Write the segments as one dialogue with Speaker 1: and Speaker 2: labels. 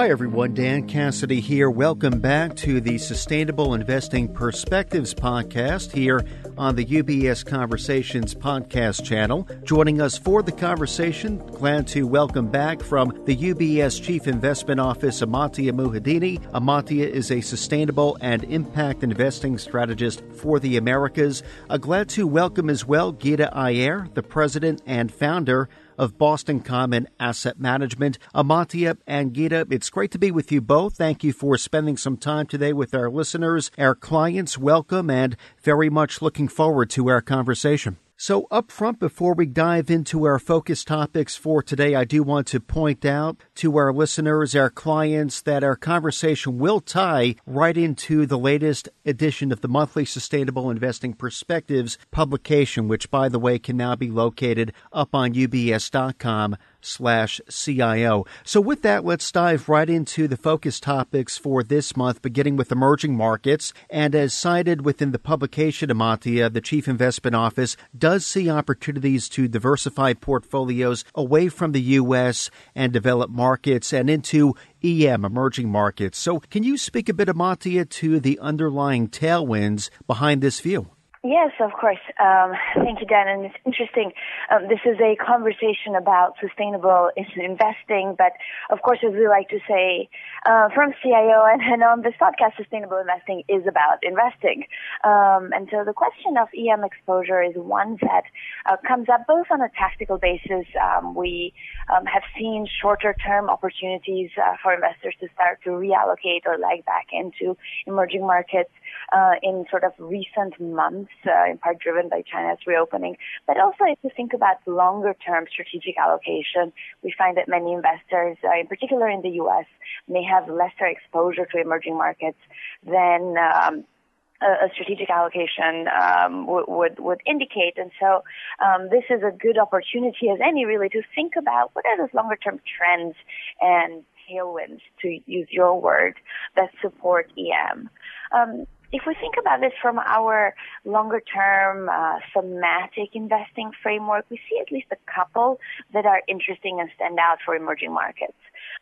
Speaker 1: Hi, everyone. Dan Cassidy here. Welcome back to the Sustainable Investing Perspectives podcast here on the UBS Conversations podcast channel. Joining us for the conversation, glad to welcome back from the UBS Chief Investment Office, Amantia Muhedini. Amantia is a sustainable and impact investing strategist for the Americas. Uh, glad to welcome as well Geeta Aiyer, the president and founder of Boston Common Asset Management. Amantia and Geeta, it's great to be with you both. Thank you for spending some time today with our listeners, our clients. Welcome and very much looking forward to our conversation. So, up front, before we dive into our focus topics for today, I do want to point out to our listeners, our clients, that our conversation will tie right into the latest edition of the monthly Sustainable Investing Perspectives publication, which, by the way, can now be located up on ubs.com slash CIO. So with that, let's dive right into the focus topics for this month, beginning with emerging markets. And as cited within the publication, Amantia, the Chief Investment Office does see opportunities to diversify portfolios away from the U.S. and developed markets and into EM, emerging markets. So can you speak a bit, Amantia, to the underlying tailwinds behind this view?
Speaker 2: Yes, of course. Um, thank you, Dan. And it's interesting. Um, this is a conversation about sustainable investing, but of course, as we like to say uh, from CIO and, and, on this podcast, sustainable investing is about investing. Um, and so the question of EM exposure is one that uh, comes up both on a tactical basis. Um, we um, have seen shorter-term opportunities uh, for investors to start to reallocate or leg back into emerging markets uh, in sort of recent months uh, in part driven by China's reopening. But also, if you think about longer term strategic allocation, we find that many investors, uh, in particular in the U.S., may have lesser exposure to emerging markets than um, a, strategic allocation um, w- would would indicate. And so, um, this is a good opportunity, as any, really, to think about what are those longer term trends and tailwinds, to use your word, that support EM. Um, if we think about this from our longer term uh, thematic investing framework, we see at least a couple that are interesting and stand out for emerging markets.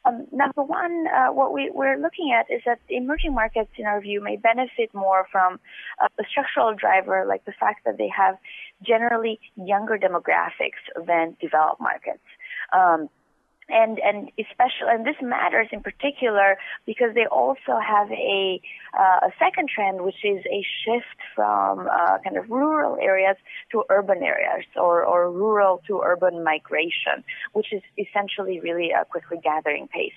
Speaker 2: Um, number one, uh, what we are looking at is that emerging markets, in our view, may benefit more from a structural driver like the fact that they have generally younger demographics than developed markets. Um, and and especially and this matters in particular because they also have a uh, a second trend which is a shift from uh, kind of rural areas to urban areas or or rural to urban migration which is essentially really a quickly gathering pace.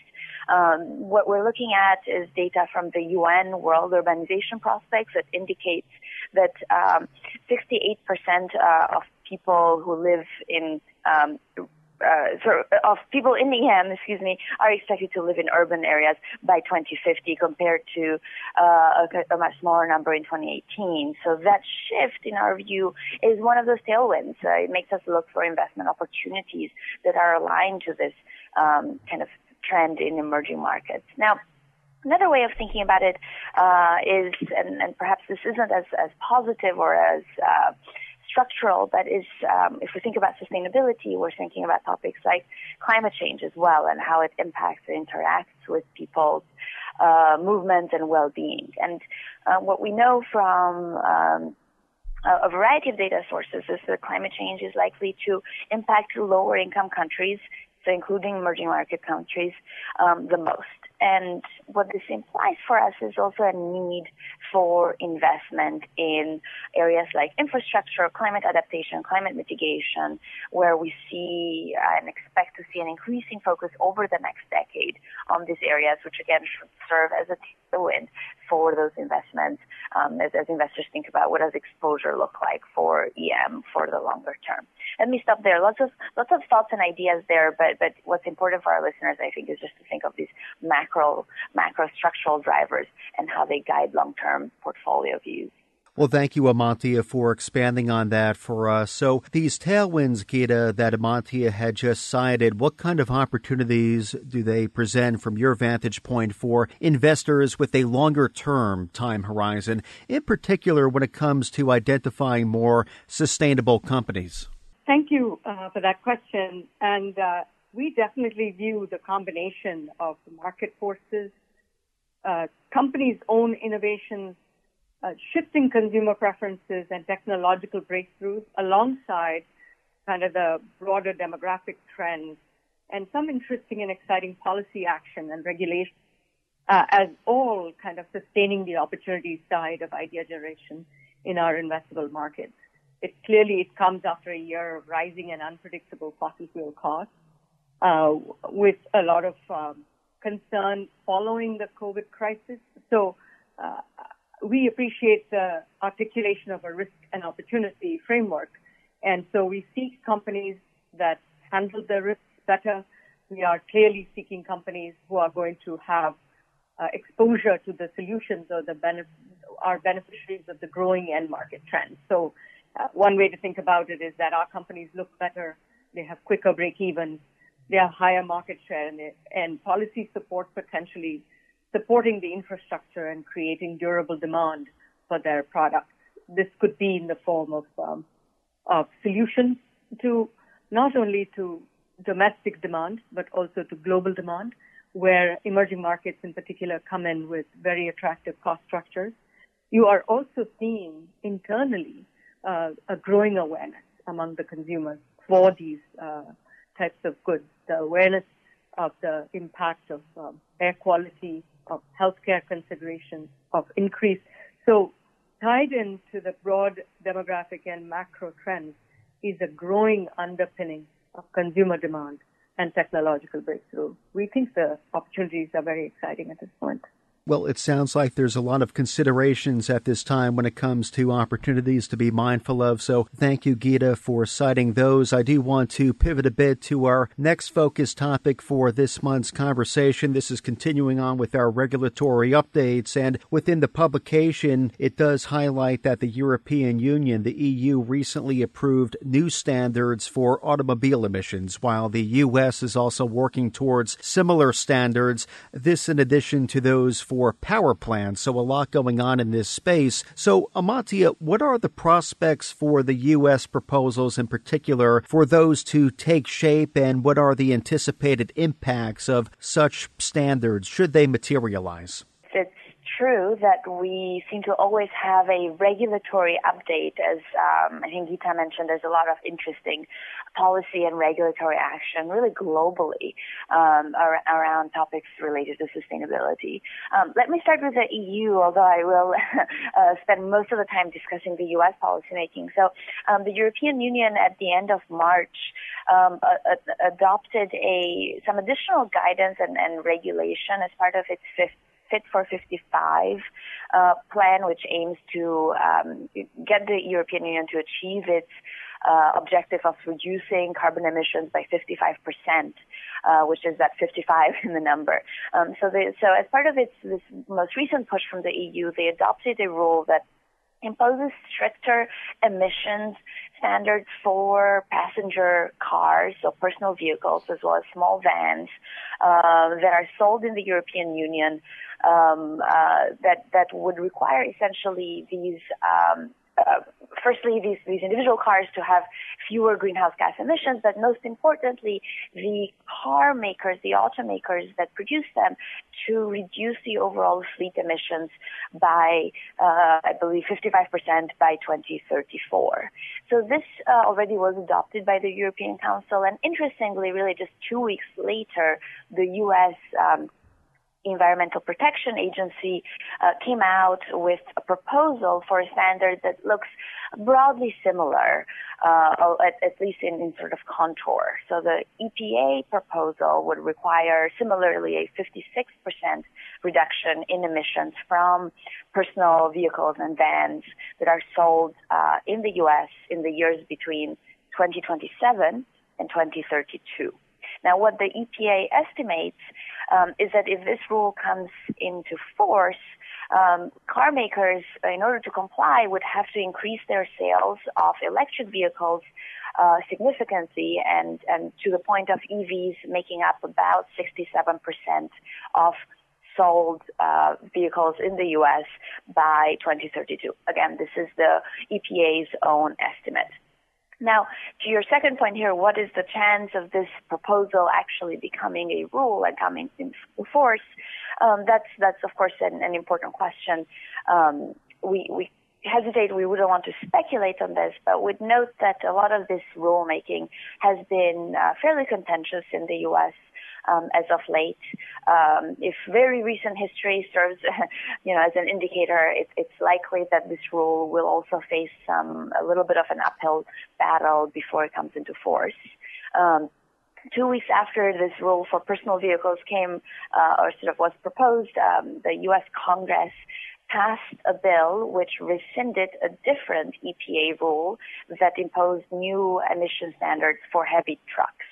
Speaker 2: Um, what we're looking at is data from the UN World Urbanization Prospects that indicates that um, 68% uh, of people who live in um, uh, sort of people in EM, excuse me, are expected to live in urban areas by 2050 compared to uh, a, a, much smaller number in 2018. So that shift, in our view, is one of those tailwinds. Uh, it makes us look for investment opportunities that are aligned to this um, kind of trend in emerging markets. Now, Another way of thinking about it uh, is, and, and, perhaps this isn't as, as positive or as uh, structural, but is um, if we think about sustainability, we're thinking about topics like climate change as well and how it impacts and interacts with people's uh, and well-being. And uh, what we know from um, a variety of data sources is that climate change is likely to impact lower income countries, so including emerging market countries, um, the most. And what this implies for us is also a need for investment in areas like infrastructure, climate adaptation, climate mitigation, where we see and expect to see an increasing focus over the next decade on these areas, which again should serve as a tailwind for those investments um, as, as investors think about what does exposure look like for EM for the longer term. Let me stop there. Lots of lots of thoughts and ideas there, but but what's important for our listeners, I think, is just to think of these macro macro structural drivers and how they guide long term portfolio views.
Speaker 1: Well, thank you, Amantia, for expanding on that for us. So, these tailwinds, Geeta, that Amantia had just cited, what kind of opportunities do they present from your vantage point for investors with a longer term time horizon, in particular when it comes to identifying more sustainable companies?
Speaker 3: Thank you uh, for that question. And uh, we definitely view the combination of the market forces, uh, companies' own innovations, uh, shifting consumer preferences and technological breakthroughs alongside kind of the broader demographic trends and some interesting and exciting policy action and regulation uh, as all kind of sustaining the opportunity side of idea generation in our investable markets. It clearly it comes after a year of rising and unpredictable fossil fuel costs, uh, with a lot of um, concern following the COVID crisis. So uh, we appreciate the articulation of a risk and opportunity framework, and so we seek companies that handle their risks better. We are clearly seeking companies who are going to have uh, exposure to the solutions or the benef- are beneficiaries of the growing end market trends. So uh, one way to think about it is that our companies look better, they have quicker break evens, have higher market share, and, and policy support potentially supporting the infrastructure and creating durable demand for their products. This could be in the form of um, of solutions to not only to domestic demand but also to global demand, where emerging markets in particular come in with very attractive cost structures. You are also seeing internally uh, a growing awareness among the consumers for these uh, types of goods. The awareness of the impact of um, air quality, of healthcare considerations, of increase. So tied into the broad demographic and macro trends is a growing underpinning of consumer demand and technological breakthrough. We think the opportunities are very exciting at this point.
Speaker 1: Well, it sounds like there's a lot of considerations at this time when it comes to opportunities to be mindful of. So thank you, Geeta, for citing those. I do want to pivot a bit to our next focus topic for this month's conversation. This is continuing on with our regulatory updates. And within the publication, it does highlight that the European Union, the EU, recently approved new standards for automobile emissions, while the U.S. is also working towards similar standards. This in addition to those for power plants, so a lot going on in this space. So, Amantia, what are the prospects for the U.S. proposals in particular for those to take shape, and what are the anticipated impacts of such standards should they materialize?
Speaker 2: True that we seem to always have a regulatory update. As um, I think Geeta mentioned, there's a lot of interesting policy and regulatory action, really globally, um, ar- around topics related to sustainability. Um, let me start with the EU, although I will uh, spend most of the time discussing the U.S. policymaking. So, um, the European Union at the end of March um, adopted a some additional guidance and, and regulation as part of its fifth Fit for 55 uh, plan, which aims to um, get the European Union to achieve its uh, objective of reducing carbon emissions by 55%, uh, which is that 55 in the number. Um, so, so as part of its this most recent push from the EU, they adopted a rule that imposes stricter emissions standards for passenger cars, so personal vehicles, as well as small vans uh, that are sold in the European Union. Um, uh, that that would require essentially these um, uh, firstly, these, these individual cars to have fewer greenhouse gas emissions, but most importantly, the car makers, the automakers that produce them, to reduce the overall fleet emissions by, uh, I believe, 55% by 2034. So this uh, already was adopted by the European Council, and interestingly, really just two weeks later, the U.S. Um, Environmental Protection Agency uh, came out with a proposal for a standard that looks broadly similar, uh, at, at, least in, in, sort of contour. So the EPA proposal would require similarly a 56% reduction in emissions from personal vehicles and vans that are sold uh, in the U.S. in the years between 2027 and 2032. Now, what the EPA estimates um, is that if this rule comes into force, um, car makers, in order to comply, would have to increase their sales of electric vehicles uh, significantly, and and to the point of EVs making up about 67% of sold uh, vehicles in the U.S. by 2032. Again, this is the EPA's own estimate. Now, to your second point here, what is the chance of this proposal actually becoming a rule and coming into force? Um, that's that's of course an, an important question. Um, we we hesitate. We wouldn't want to speculate on this, but would note that a lot of this rulemaking has been uh, fairly contentious in the U.S um, as of late. Um, if very recent history serves, you know, as an indicator, it, it's likely that this rule will also face some a little bit of an uphill battle before it comes into force. Um, two weeks after this rule for personal vehicles came uh, or sort of was proposed, um, the U.S. Congress passed a bill which rescinded a different EPA rule that imposed new emission standards for heavy trucks.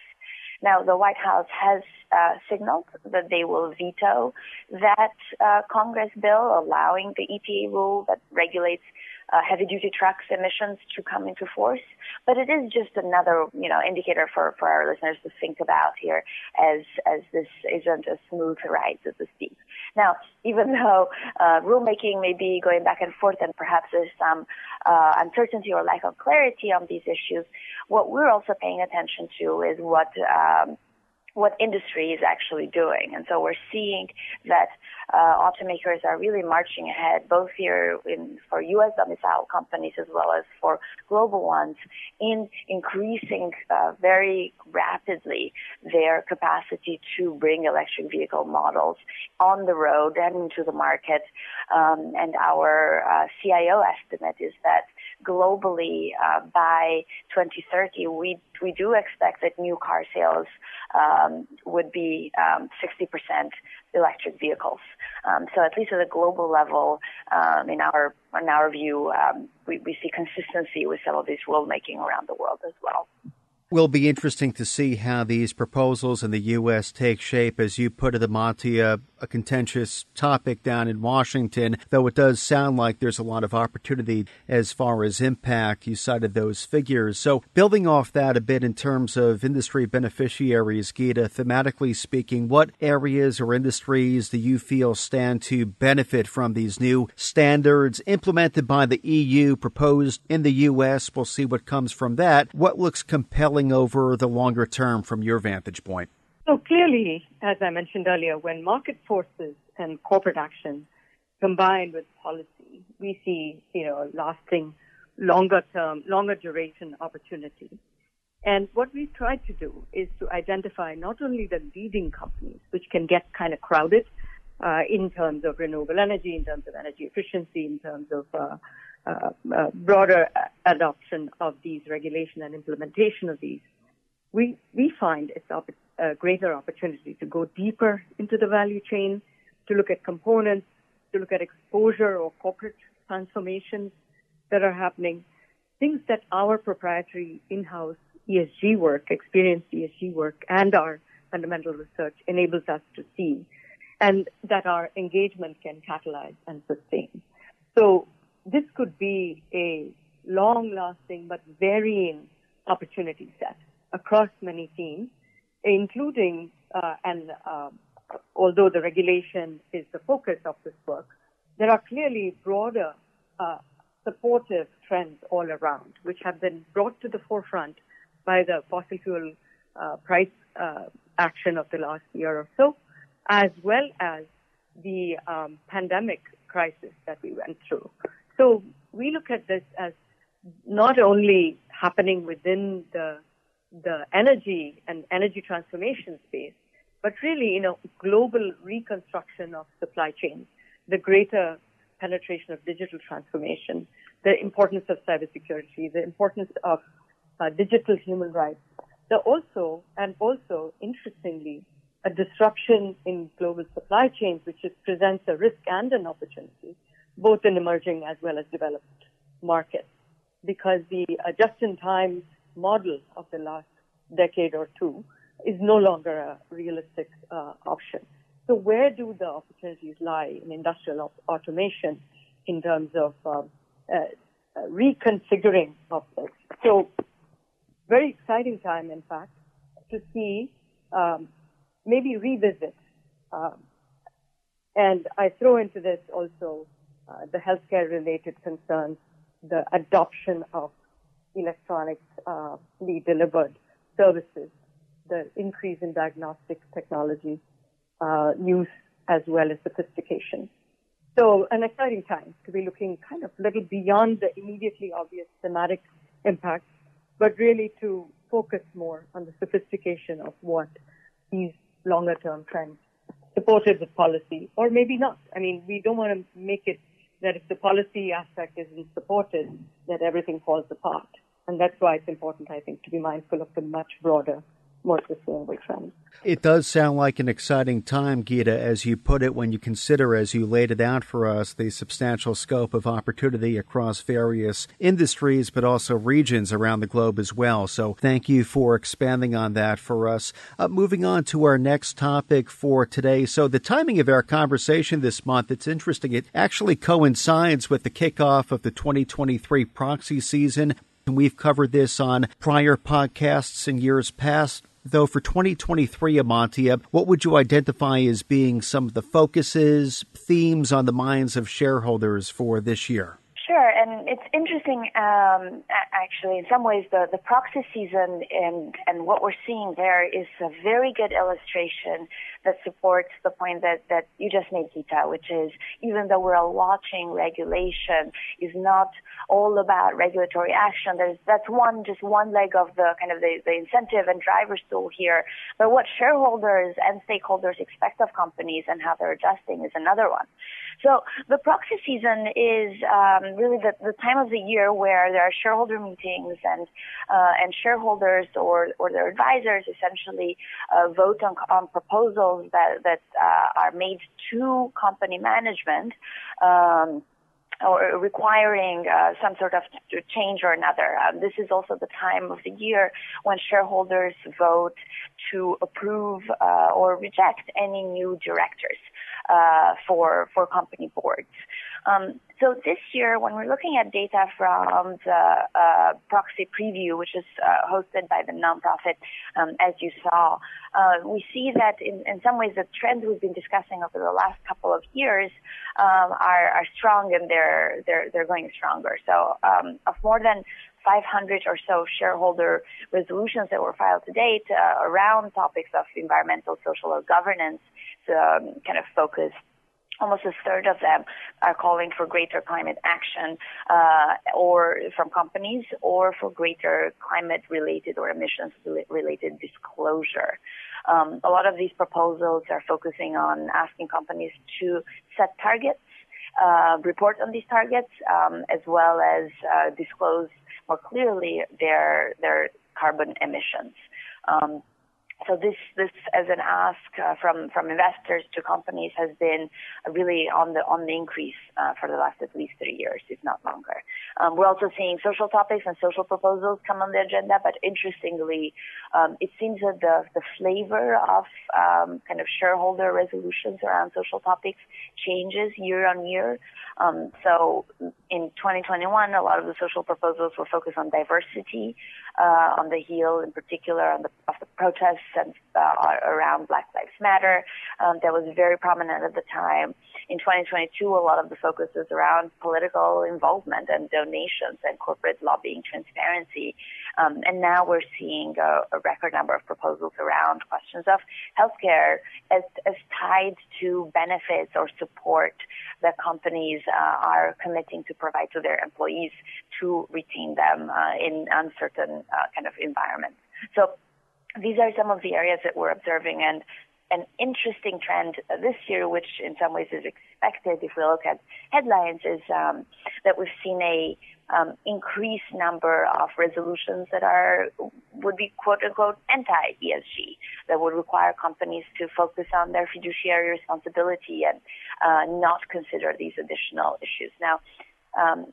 Speaker 2: Now, the White House has uh, signaled that they will veto that uh, Congress bill allowing the EPA rule that regulates uh, heavy duty trucks emissions to come into force. But it is just another, you know, indicator for, for our listeners to think about here as, as this isn't a smooth ride, so to speak. Now, even though uh, rulemaking may be going back and forth and perhaps there's some uh, uncertainty or lack of clarity on these issues, what we're also paying attention to is what um, what industry is actually doing. And so we're seeing that uh, automakers are really marching ahead, both here in, for U.S. domicile companies as well as for global ones, in increasing uh, very rapidly their capacity to bring electric vehicle models on the road and into the market. Um, and our uh, CIO estimate is that globally uh, by 2030, we we do expect that new car sales um, would be um, 60% electric vehicles. Um, so at least at a global level, um, in our in our view, um, we, we see consistency with some of these rulemaking around the world as well.
Speaker 1: Will be interesting to see how these proposals in the U.S. take shape. As you put it, Amati, a, a contentious topic down in Washington, though it does sound like there's a lot of opportunity as far as impact. You cited those figures. So, building off that a bit in terms of industry beneficiaries, Geeta, thematically speaking, what areas or industries do you feel stand to benefit from these new standards implemented by the EU, proposed in the U.S.? We'll see what comes from that. What looks compelling over the longer term from your vantage point?
Speaker 3: So clearly, as I mentioned earlier, when market forces and corporate action combine with policy, we see, you know, lasting, longer term, longer duration opportunity. And what we've tried to do is to identify not only the leading companies, which can get kind of crowded uh, in terms of renewable energy, in terms of energy efficiency, in terms of uh, Uh, uh, broader adoption of these regulation and implementation of these, we we find it's op- a greater opportunity to go deeper into the value chain, to look at components, to look at exposure or corporate transformations that are happening, things that our proprietary in-house ESG work, experienced ESG work, and our fundamental research enables us to see, and that our engagement can catalyze and sustain. So this could be a long lasting but varying opportunity set across many themes, including, uh, and uh, although the regulation is the focus of this work, there are clearly broader uh, supportive trends all around, which have been brought to the forefront by the fossil fuel uh, price uh, action of the last year or so, as well as the um, pandemic crisis that we went through. So we look at this as not only happening within the the energy and energy transformation space, but really, in a global reconstruction of supply chains, the greater penetration of digital transformation, the importance of cybersecurity, the importance of uh, digital human rights. The also, and also, interestingly, a disruption in global supply chains, which presents a risk and an opportunity both in emerging as well as developed markets, because the uh, just-in-time model of the last decade or two is no longer a realistic uh, option. So where do the opportunities lie in industrial op- automation in terms of um, uh, uh, reconfiguring of this? So very exciting time, in fact, to see um, maybe revisit. Um, and I throw into this also uh, the healthcare related concerns, the adoption of electronically uh, delivered services, the increase in diagnostic technology uh, use as well as sophistication. So an exciting time to be looking kind of a little beyond the immediately obvious thematic impacts, but really to focus more on the sophistication of what these longer term trends supported with policy, or maybe not. I mean, we don't want to make it that if the policy aspect isn't supported, that everything falls apart. And that's why it's important, I think, to be mindful of the much broader more sustainable.
Speaker 1: It does sound like an exciting time, Geeta, as you put it, when you consider, as you laid it out for us, the substantial scope of opportunity across various industries, but also regions around the globe as well. So thank you for expanding on that for us. Uh, moving on to our next topic for today. So the timing of our conversation this month, it's interesting. It actually coincides with the kickoff of the 2023 proxy season. And We've covered this on prior podcasts in years past though, for 2023, Amantia, what would you identify as being some of the focuses, themes on the minds of shareholders for this year?
Speaker 2: Sure, and it's interesting. Um, actually, in some ways, the, the proxy season and and what we're seeing there is a very good illustration that supports the point that that you just made, Geeta, which is even though we're all watching regulation, is not all about regulatory action. There's that's one just one leg of the kind of the, the incentive and driver stool here. But what shareholders and stakeholders expect of companies and how they're adjusting is another one. So the proxy season is um, really the, the time of the year where there are shareholder meetings and uh, and shareholders or or their advisors essentially uh, vote on, on proposals that that uh, are made to company management. Um, or requiring uh, some sort of change or another. Um, this is also the time of the year when shareholders vote to approve uh, or reject any new directors uh, for for company boards. Um, so this year, when we're looking at data from the uh, proxy preview, which is uh, hosted by the nonprofit, um, As You Sow, uh, we see that in, in, some ways the trends we've been discussing over the last couple of years um, are, are, strong and they're they're they're going stronger. So um, of more than 500 or so shareholder resolutions that were filed to date uh, around topics of environmental, social, or governance, um, kind of focused almost a third of them are calling for greater climate action uh, or from companies or for greater climate related or emissions related disclosure. Um, a lot of these proposals are focusing on asking companies to set targets, uh, report on these targets, um, as well as uh, disclose more clearly their their carbon emissions. Um, so this, this as an ask uh, from from investors to companies has been really on the on the increase uh, for the last at least three years, if not longer. Um, we're also seeing social topics and social proposals come on the agenda, but interestingly, um, it seems that the the flavor of um, kind of shareholder resolutions around social topics changes year on year. Um, so in 2021, a lot of the social proposals were focused on diversity, uh, on the heel in particular the, of the protests and uh, around Black Lives Matter. Um, that was very prominent at the time. In 2022, a lot of the focus is around political involvement and donations and corporate lobbying transparency. Um, and now we're seeing a, a, record number of proposals around questions of healthcare as, as tied to benefits or support that companies uh, are committing to provide to their employees to retain them uh, in uncertain uh, kind of environments. So these are some of the areas that we're observing and an interesting trend this year, which in some ways is expected if we look at headlines, is um, that we've seen a um, increased number of resolutions that are would be quote unquote anti ESG that would require companies to focus on their fiduciary responsibility and uh, not consider these additional issues. Now, um,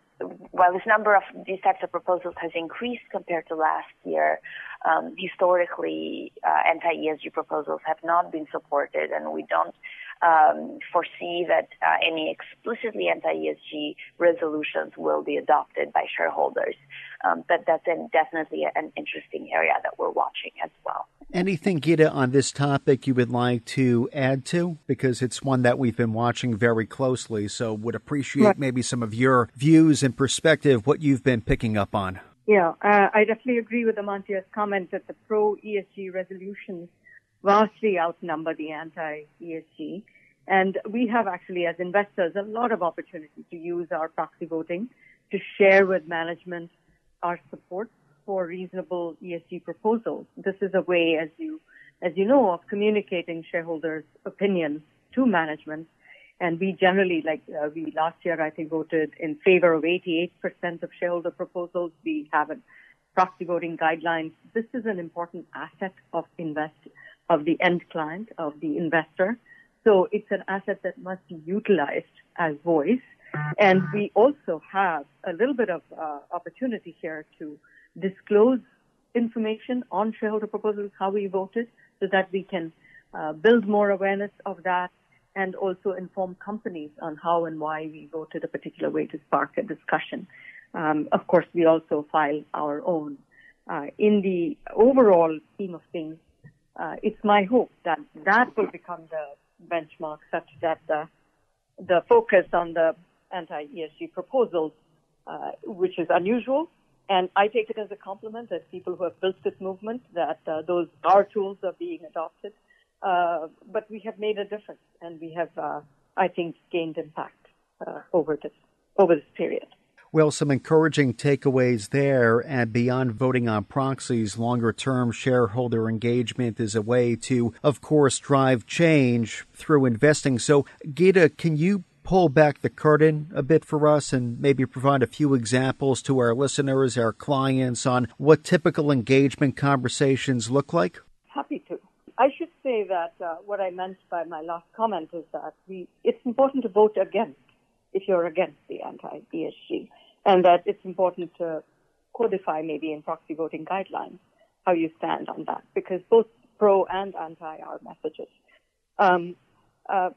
Speaker 2: while this number of these types of proposals has increased compared to last year, um, historically, uh, anti-ESG proposals have not been supported, and we don't um, foresee that uh, any explicitly anti-ESG resolutions will be adopted by shareholders. Um, but that's an, definitely an interesting area that we're watching as well.
Speaker 1: Anything, Geeta, on this topic you would like to add to? Because it's one that we've been watching very closely, so would appreciate maybe some of your views and perspective, what you've been picking up on.
Speaker 3: Yeah, uh, I definitely agree with Amantia's comment that the pro ESG resolutions vastly outnumber the anti ESG. And we have actually, as investors, a lot of opportunity to use our proxy voting to share with management our support for reasonable ESG proposals. This is a way, as you, as you know, of communicating shareholders' opinions to management. And we generally, like uh, we last year, I think voted in favor of 88% of shareholder proposals. We have a proxy voting guidelines. This is an important asset of invest of the end client of the investor so it's an asset that must be utilized as voice. And we also have a little bit of uh, opportunity here to disclose information on shareholder proposals, how we voted, so that we can uh, build more awareness of that and also inform companies on how and why we voted a particular way to spark a discussion. Um, of course, we also file our own. Uh, in the overall scheme of things, uh, it's my hope that that will become the benchmark such that the, the focus on the anti-ESG proposals, uh, which is unusual, and I take it as a compliment that people who have built this movement that uh, those our tools are being adopted. Uh, but we have made a difference, and we have, uh, I think, gained impact uh, over this over this period.
Speaker 1: Well, some encouraging takeaways there. And beyond voting on proxies, longer term shareholder engagement is a way to, of course, drive change through investing. So, Geeta, can you pull back the curtain a bit for us and maybe provide a few examples to our listeners, our clients, on what typical engagement conversations look like?
Speaker 3: Happy to. I should say that uh, what I meant by my last comment is that we, it's important to vote against if you're against the anti-ESG and that it's important to codify maybe in proxy voting guidelines how you stand on that because both pro and anti are messages. Um, uh,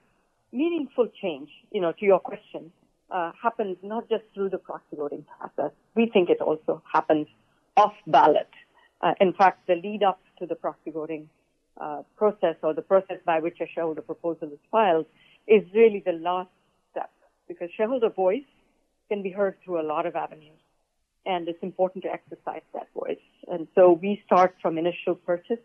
Speaker 3: meaningful change, you know, to your question, uh, happens not just through the proxy voting process. We think it also happens off ballot. Uh, in fact, the lead up to the proxy voting uh, process or the process by which a shareholder proposal is filed is really the last step because shareholder voice can be heard through a lot of avenues. And it's important to exercise that voice. And so we start from initial purchase.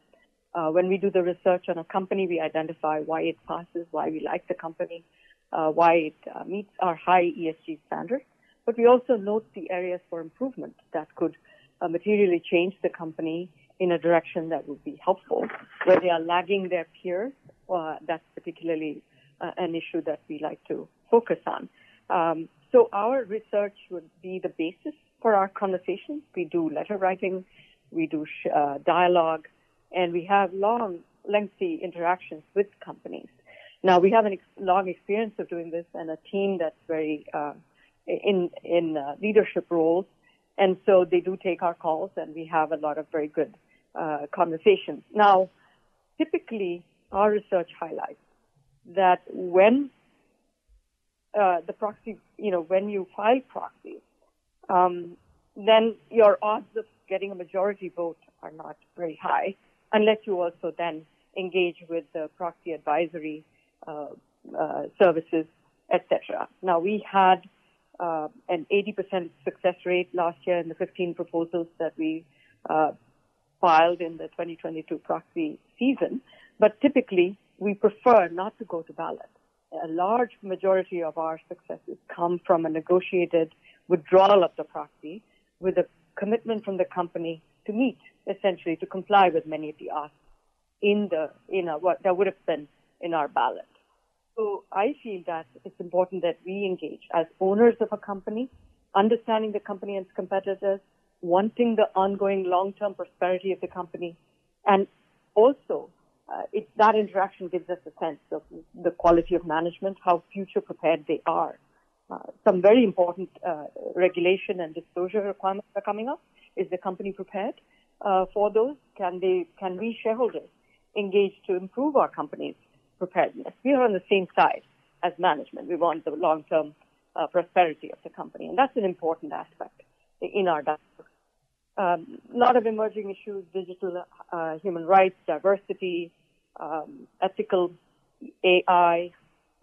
Speaker 3: Uh, when we do the research on a company, we identify why it passes, why we like the company, uh, why it uh, meets our high ESG standards. But we also note the areas for improvement that could uh, materially change the company in a direction that would be helpful. Where they are lagging their peers, uh, that's particularly uh, an issue that we like to focus on. Um, so our research would be the basis for our conversations. We do letter writing, we do uh, dialogue, and we have long, lengthy interactions with companies. Now we have a ex- long experience of doing this and a team that's very uh, in in uh, leadership roles, and so they do take our calls, and we have a lot of very good uh, conversations. Now, typically, our research highlights that when uh, the proxy, you know, when you file proxies, um, then your odds of getting a majority vote are not very high, unless you also then engage with the proxy advisory uh, uh, services, etc. Now we had uh, an 80% success rate last year in the 15 proposals that we uh, filed in the 2022 proxy season, but typically we prefer not to go to ballot a large majority of our successes come from a negotiated withdrawal of the proxy with a commitment from the company to meet, essentially to comply with many of the asks in the, you know, what that would have been in our ballot. So I feel that it's important that we engage as owners of a company, understanding the company and its competitors, wanting the ongoing long-term prosperity of the company, and also uh, it, that interaction gives us a sense of the quality of management, how future prepared they are. Uh, some very important uh, regulation and disclosure requirements are coming up. Is the company prepared uh, for those? Can they, can we shareholders engage to improve our company's preparedness? We are on the same side as management. We want the long-term uh, prosperity of the company, and that's an important aspect in our dialogue a um, lot of emerging issues, digital uh, human rights, diversity, um, ethical AI,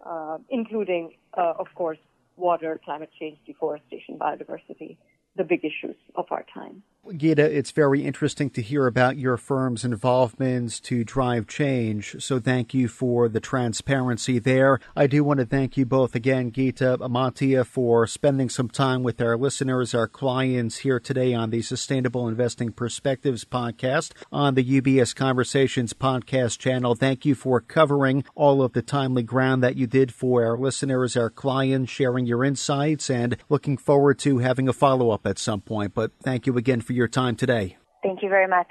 Speaker 3: uh, including, uh, of course, water, climate change, deforestation, biodiversity, the big issues of our time.
Speaker 1: Geeta, it's very interesting to hear about your firm's involvements to drive change. So thank you for the transparency there. I do want to thank you both again, Geeta Amantia, for spending some time with our listeners, our clients here today on the Sustainable Investing Perspectives podcast on the UBS Conversations podcast channel. Thank you for covering all of the timely ground that you did for our listeners, our clients, sharing your insights, and looking forward to having a follow up at some point. But thank you again for for your time today.
Speaker 2: Thank you very much.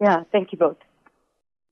Speaker 3: Yeah, thank you both.